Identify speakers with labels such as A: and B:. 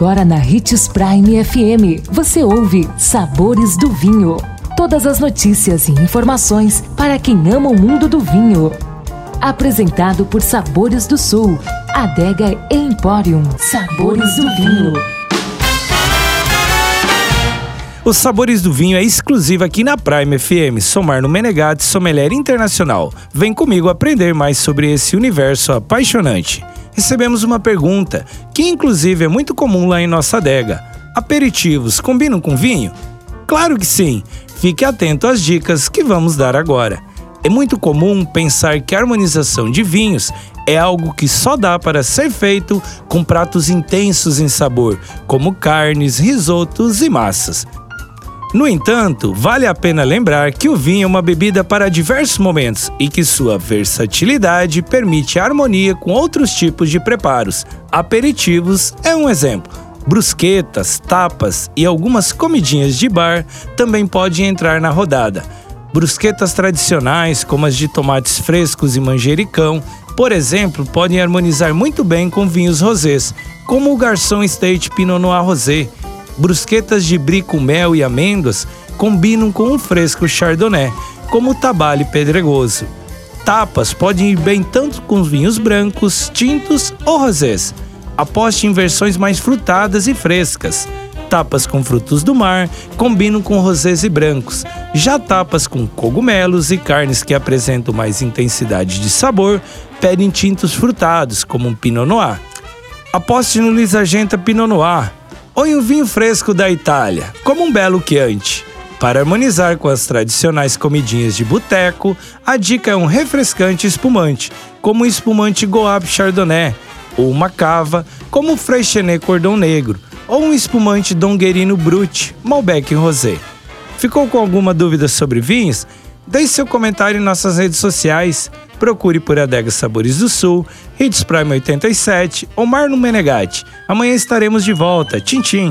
A: Agora na Ritz Prime FM, você ouve Sabores do Vinho. Todas as notícias e informações para quem ama o mundo do vinho. Apresentado por Sabores do Sul, Adega Emporium. Sabores do Vinho.
B: Os Sabores do Vinho é exclusivo aqui na Prime FM. Sou Marno Menegatti, sommelier internacional. Vem comigo aprender mais sobre esse universo apaixonante recebemos uma pergunta que, inclusive, é muito comum lá em nossa adega: aperitivos combinam com vinho? Claro que sim! Fique atento às dicas que vamos dar agora. É muito comum pensar que a harmonização de vinhos é algo que só dá para ser feito com pratos intensos em sabor, como carnes, risotos e massas. No entanto, vale a pena lembrar que o vinho é uma bebida para diversos momentos e que sua versatilidade permite harmonia com outros tipos de preparos. Aperitivos é um exemplo. Brusquetas, tapas e algumas comidinhas de bar também podem entrar na rodada. Brusquetas tradicionais, como as de tomates frescos e manjericão, por exemplo, podem harmonizar muito bem com vinhos rosés, como o Garçom State Pinot Noir Rosé, brusquetas de brie com mel e amêndoas combinam com um fresco chardonnay, como o tabale pedregoso. Tapas podem ir bem tanto com vinhos brancos, tintos ou rosés. Aposte em versões mais frutadas e frescas. Tapas com frutos do mar combinam com rosés e brancos. Já tapas com cogumelos e carnes que apresentam mais intensidade de sabor pedem tintos frutados, como um Pinot Noir. Aposte no Lisargenta Pinot Noir, ou em um vinho fresco da Itália, como um belo Chianti. Para harmonizar com as tradicionais comidinhas de boteco, a dica é um refrescante espumante, como o espumante Goab Chardonnay, ou uma cava, como o Freixenet Cordão Negro, ou um espumante Donguerino Brut, Malbec Rosé. Ficou com alguma dúvida sobre vinhos? Deixe seu comentário em nossas redes sociais. Procure por Adega Sabores do Sul, Hits Prime 87 ou Marlon Menegatti. Amanhã estaremos de volta. Tchim, tchim